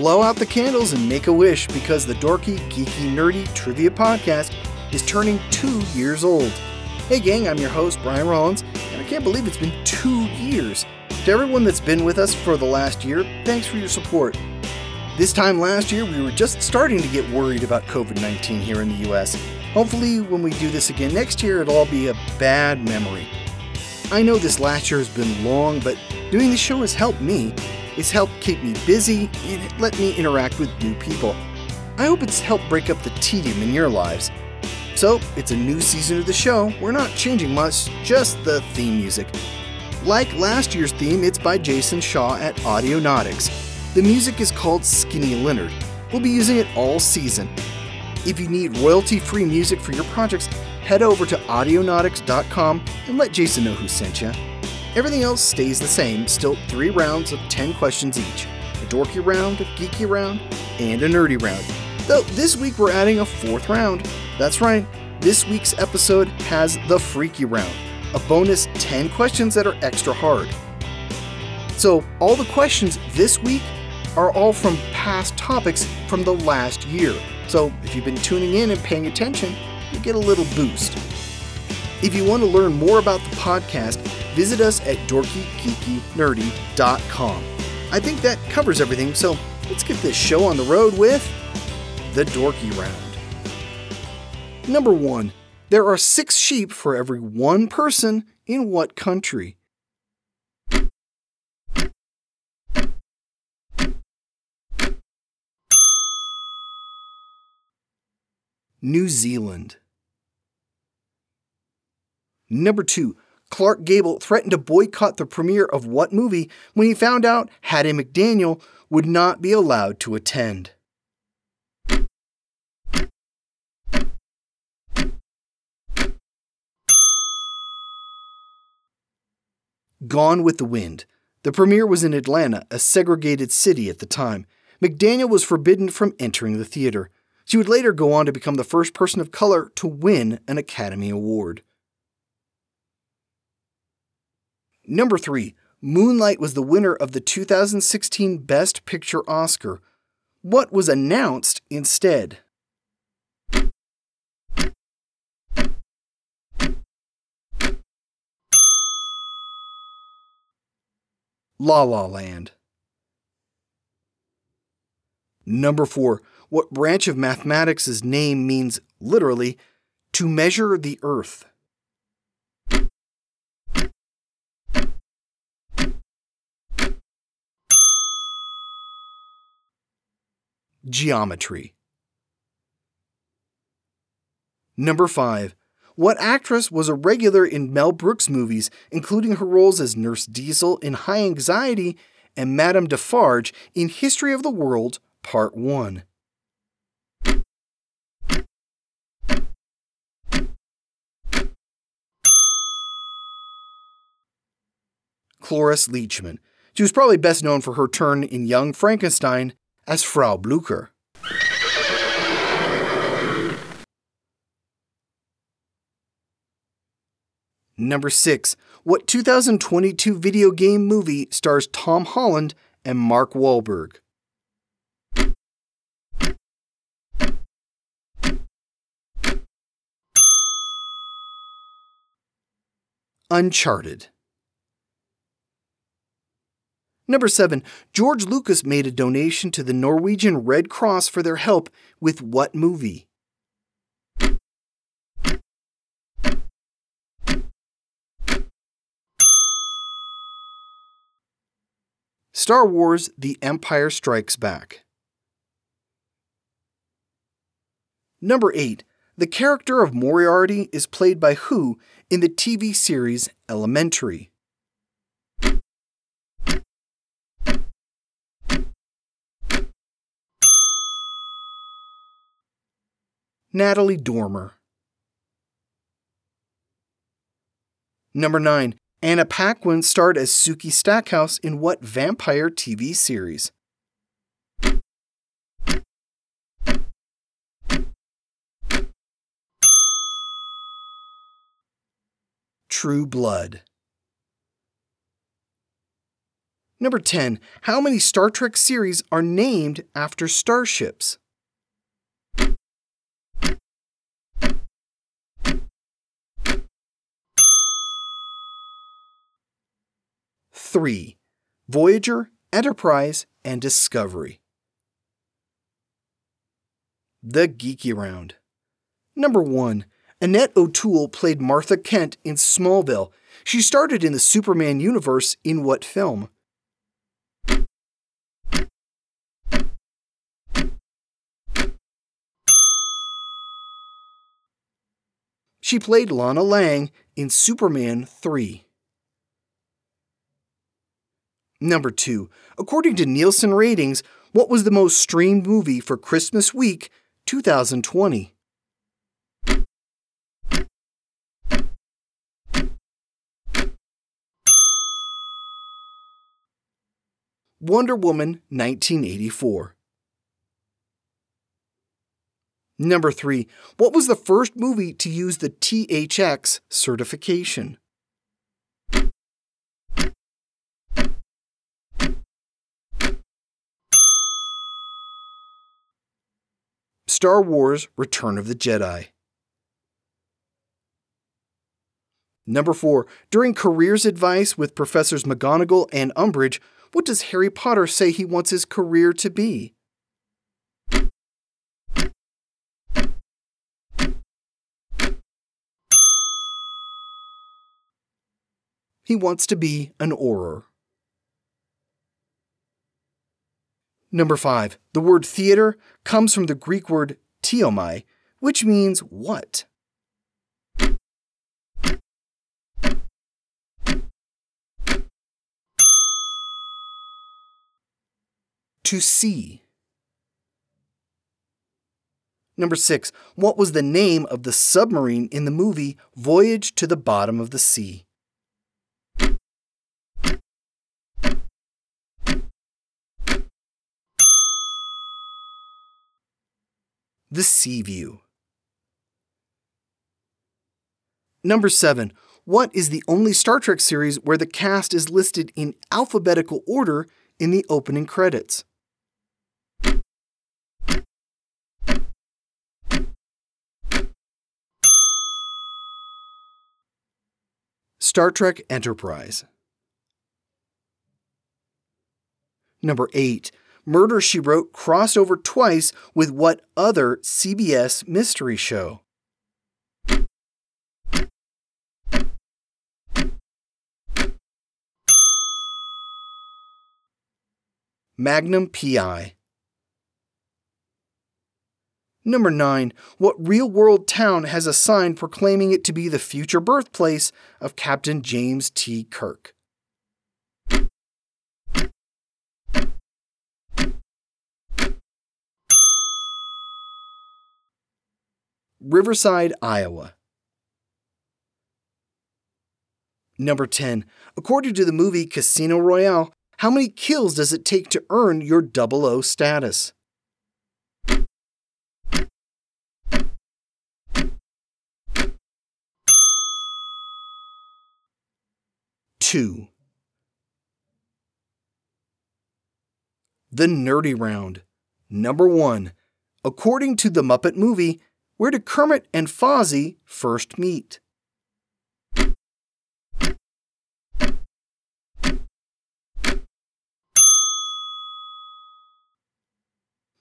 Blow out the candles and make a wish because the Dorky, Geeky, Nerdy Trivia Podcast is turning two years old. Hey, gang, I'm your host, Brian Rollins, and I can't believe it's been two years. To everyone that's been with us for the last year, thanks for your support. This time last year, we were just starting to get worried about COVID 19 here in the US. Hopefully, when we do this again next year, it'll all be a bad memory. I know this last year has been long, but doing the show has helped me. It's helped keep me busy and it let me interact with new people. I hope it's helped break up the tedium in your lives. So, it's a new season of the show. We're not changing much, just the theme music. Like last year's theme, it's by Jason Shaw at Audionautix. The music is called Skinny Leonard. We'll be using it all season. If you need royalty free music for your projects, head over to audionautix.com and let Jason know who sent you. Everything else stays the same, still three rounds of 10 questions each a dorky round, a geeky round, and a nerdy round. Though this week we're adding a fourth round. That's right, this week's episode has the freaky round, a bonus 10 questions that are extra hard. So, all the questions this week are all from past topics from the last year. So, if you've been tuning in and paying attention, you get a little boost. If you want to learn more about the podcast, visit us at dorkygeekynerdy.com. I think that covers everything, so let's get this show on the road with the Dorky Round. Number one, there are six sheep for every one person in what country? New Zealand. Number two, Clark Gable threatened to boycott the premiere of what movie when he found out Hattie McDaniel would not be allowed to attend? Gone with the Wind. The premiere was in Atlanta, a segregated city at the time. McDaniel was forbidden from entering the theater. She would later go on to become the first person of color to win an Academy Award. Number 3. Moonlight was the winner of the 2016 Best Picture Oscar. What was announced instead? La La Land. Number 4. What branch of mathematics' name means literally to measure the earth? Geometry. Number 5. What actress was a regular in Mel Brooks movies, including her roles as Nurse Diesel in High Anxiety and Madame Defarge in History of the World, Part 1? Cloris Leachman. She was probably best known for her turn in Young Frankenstein as Frau Blucher. Number 6. What 2022 video game movie stars Tom Holland and Mark Wahlberg? Uncharted. Number 7. George Lucas made a donation to the Norwegian Red Cross for their help with what movie? Star Wars The Empire Strikes Back. Number 8. The character of Moriarty is played by who in the TV series Elementary? Natalie Dormer. Number 9. Anna Paquin starred as Sookie Stackhouse in what vampire TV series? True Blood. Number 10. How many Star Trek series are named after starships? Three. Voyager, Enterprise, and Discovery. The Geeky Round. Number 1. Annette O'Toole played Martha Kent in Smallville. She started in the Superman universe in what film? She played Lana Lang in Superman 3. Number 2. According to Nielsen ratings, what was the most streamed movie for Christmas week 2020? Wonder Woman 1984. Number 3. What was the first movie to use the THX certification? Star Wars Return of the Jedi. Number 4. During careers advice with Professors McGonagall and Umbridge, what does Harry Potter say he wants his career to be? He wants to be an Auror. Number 5. The word theater comes from the Greek word theomai, which means what? To see. Number 6. What was the name of the submarine in the movie Voyage to the Bottom of the Sea? The Seaview. Number 7. What is the only Star Trek series where the cast is listed in alphabetical order in the opening credits? Star Trek Enterprise. Number 8. Murder She Wrote crossed over twice with what other CBS mystery show? Magnum PI. Number 9. What real world town has a sign proclaiming it to be the future birthplace of Captain James T. Kirk? Riverside, Iowa. Number 10. According to the movie Casino Royale, how many kills does it take to earn your 00 status? Two. The Nerdy Round. Number 1. According to the Muppet movie, where did Kermit and Fozzie first meet?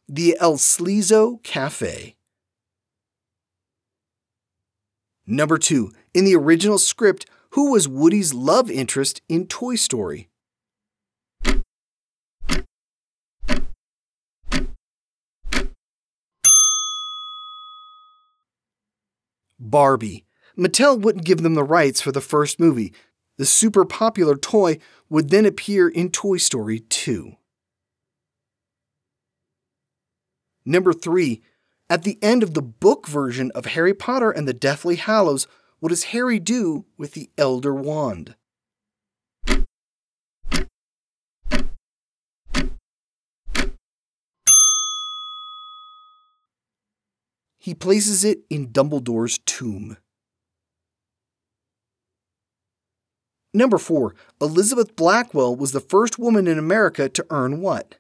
The El Sleazo Cafe. Number 2. In the original script, who was Woody's love interest in Toy Story? Barbie. Mattel wouldn't give them the rights for the first movie. The super popular toy would then appear in Toy Story 2. Number 3. At the end of the book version of Harry Potter and the Deathly Hallows, what does Harry do with the Elder Wand? He places it in Dumbledore's tomb. Number 4. Elizabeth Blackwell was the first woman in America to earn what?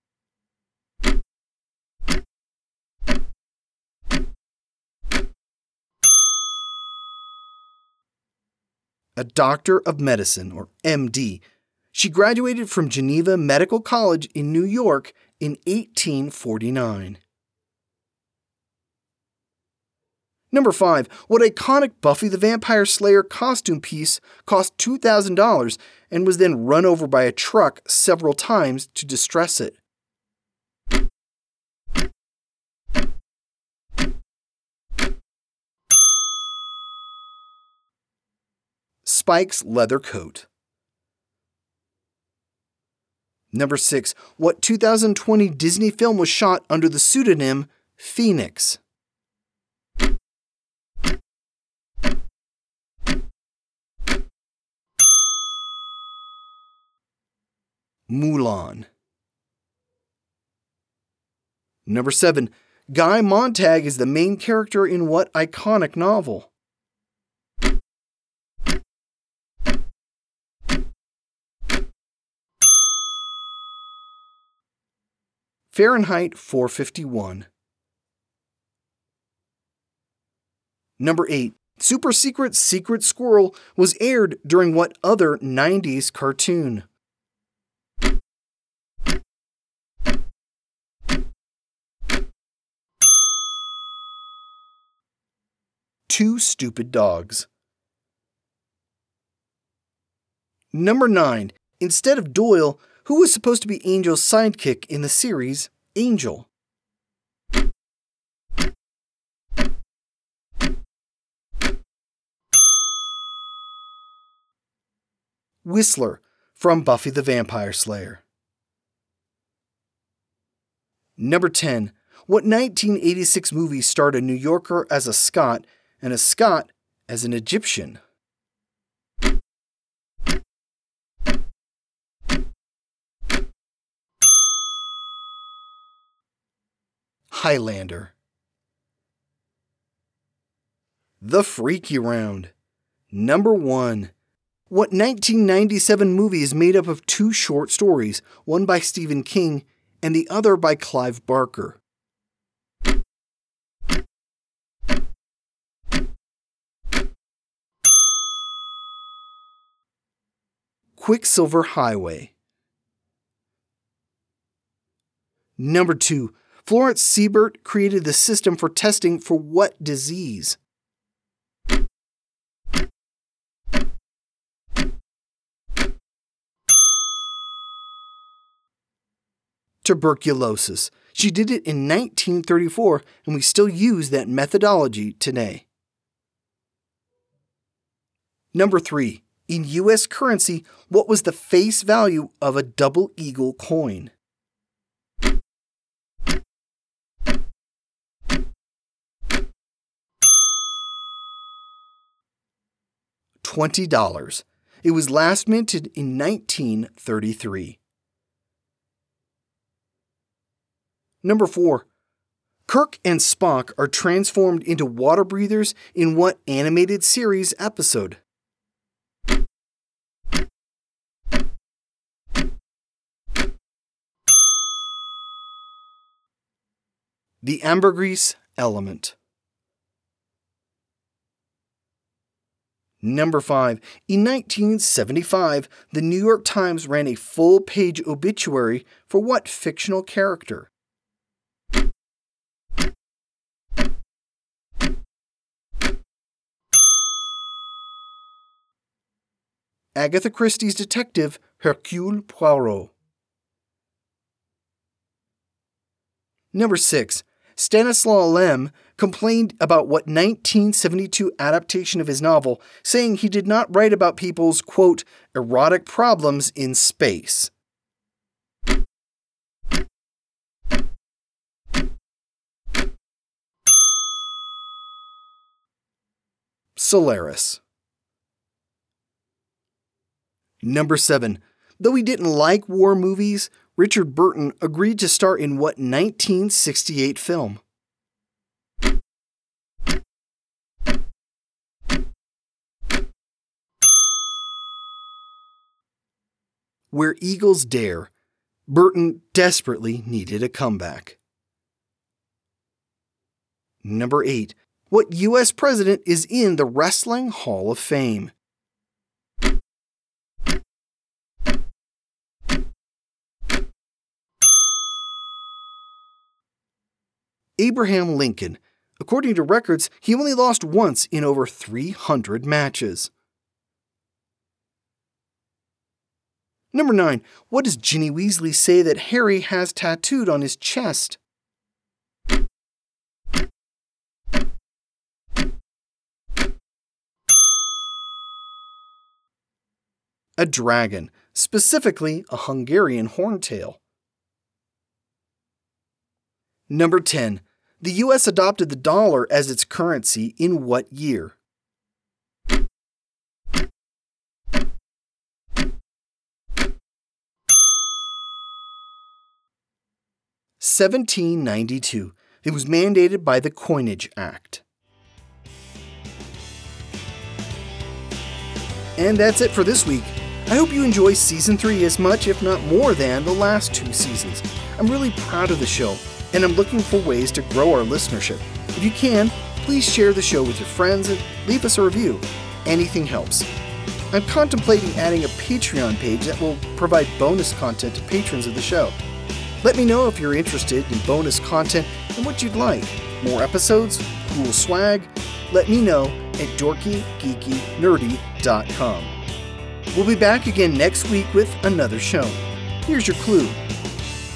A Doctor of Medicine, or MD. She graduated from Geneva Medical College in New York in 1849. Number 5. What iconic Buffy the Vampire Slayer costume piece cost $2,000 and was then run over by a truck several times to distress it? Spike's leather coat. Number 6. What 2020 Disney film was shot under the pseudonym Phoenix? Mulan. Number 7. Guy Montag is the main character in what iconic novel? Fahrenheit 451. Number 8. Super Secret Secret Squirrel was aired during what other 90s cartoon? Two Stupid Dogs. Number 9. Instead of Doyle, who was supposed to be Angel's sidekick in the series Angel. Whistler from Buffy the Vampire Slayer. Number 10. What 1986 movie starred a New Yorker as a Scot and a Scot as an Egyptian? Highlander. The Freaky Round. Number 1. What 1997 movie is made up of two short stories, one by Stephen King and the other by Clive Barker? Quicksilver Highway. Number 2. Florence Seibert created the system for testing for what disease? Tuberculosis. She did it in 1934, and we still use that methodology today. Number 3. In US currency, what was the face value of a double eagle coin? $20. It was last minted in 1933. Number 4. Kirk and Spock are transformed into water breathers in what animated series episode? The ambergris element. Number 5. In 1975, the New York Times ran a full page obituary for what fictional character? Agatha Christie's detective Hercule Poirot. Number 6. Stanislaw Lem complained about what 1972 adaptation of his novel, saying he did not write about people's, quote, erotic problems in space. Solaris. Number 7. Though he didn't like war movies, Richard Burton agreed to star in what 1968 film? Where Eagles Dare. Burton desperately needed a comeback. Number 8. What U.S. president is in the Wrestling Hall of Fame? Abraham Lincoln. According to records, he only lost once in over 300 matches. Number 9. What does Ginny Weasley say that Harry has tattooed on his chest? A dragon, specifically a Hungarian horntail. Number 10. The US adopted the dollar as its currency in what year? Seventeen ninety two. It was mandated by the Coinage Act. And that's it for this week. I hope you enjoy season 3 as much, if not more, than the last two seasons. I'm really proud of the show and I'm looking for ways to grow our listenership. If you can, please share the show with your friends and leave us a review. Anything helps. I'm contemplating adding a Patreon page that will provide bonus content to patrons of the show. Let me know if you're interested in bonus content and what you'd like. More episodes, cool swag? Let me know at dorkygeekynerdy.com. We'll be back again next week with another show. Here's your clue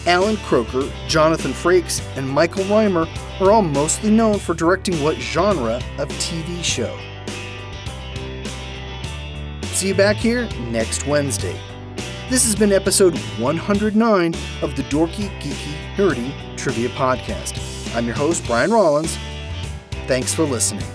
Allan Kroeker, Jonathan Frakes, and Michael Reimer are all mostly known for directing what genre of TV show? See you back here next Wednesday. This has been episode 109 of the Dorky, Geeky, Nerdy Trivia Podcast. I'm your host, Brian Rollins. Thanks for listening.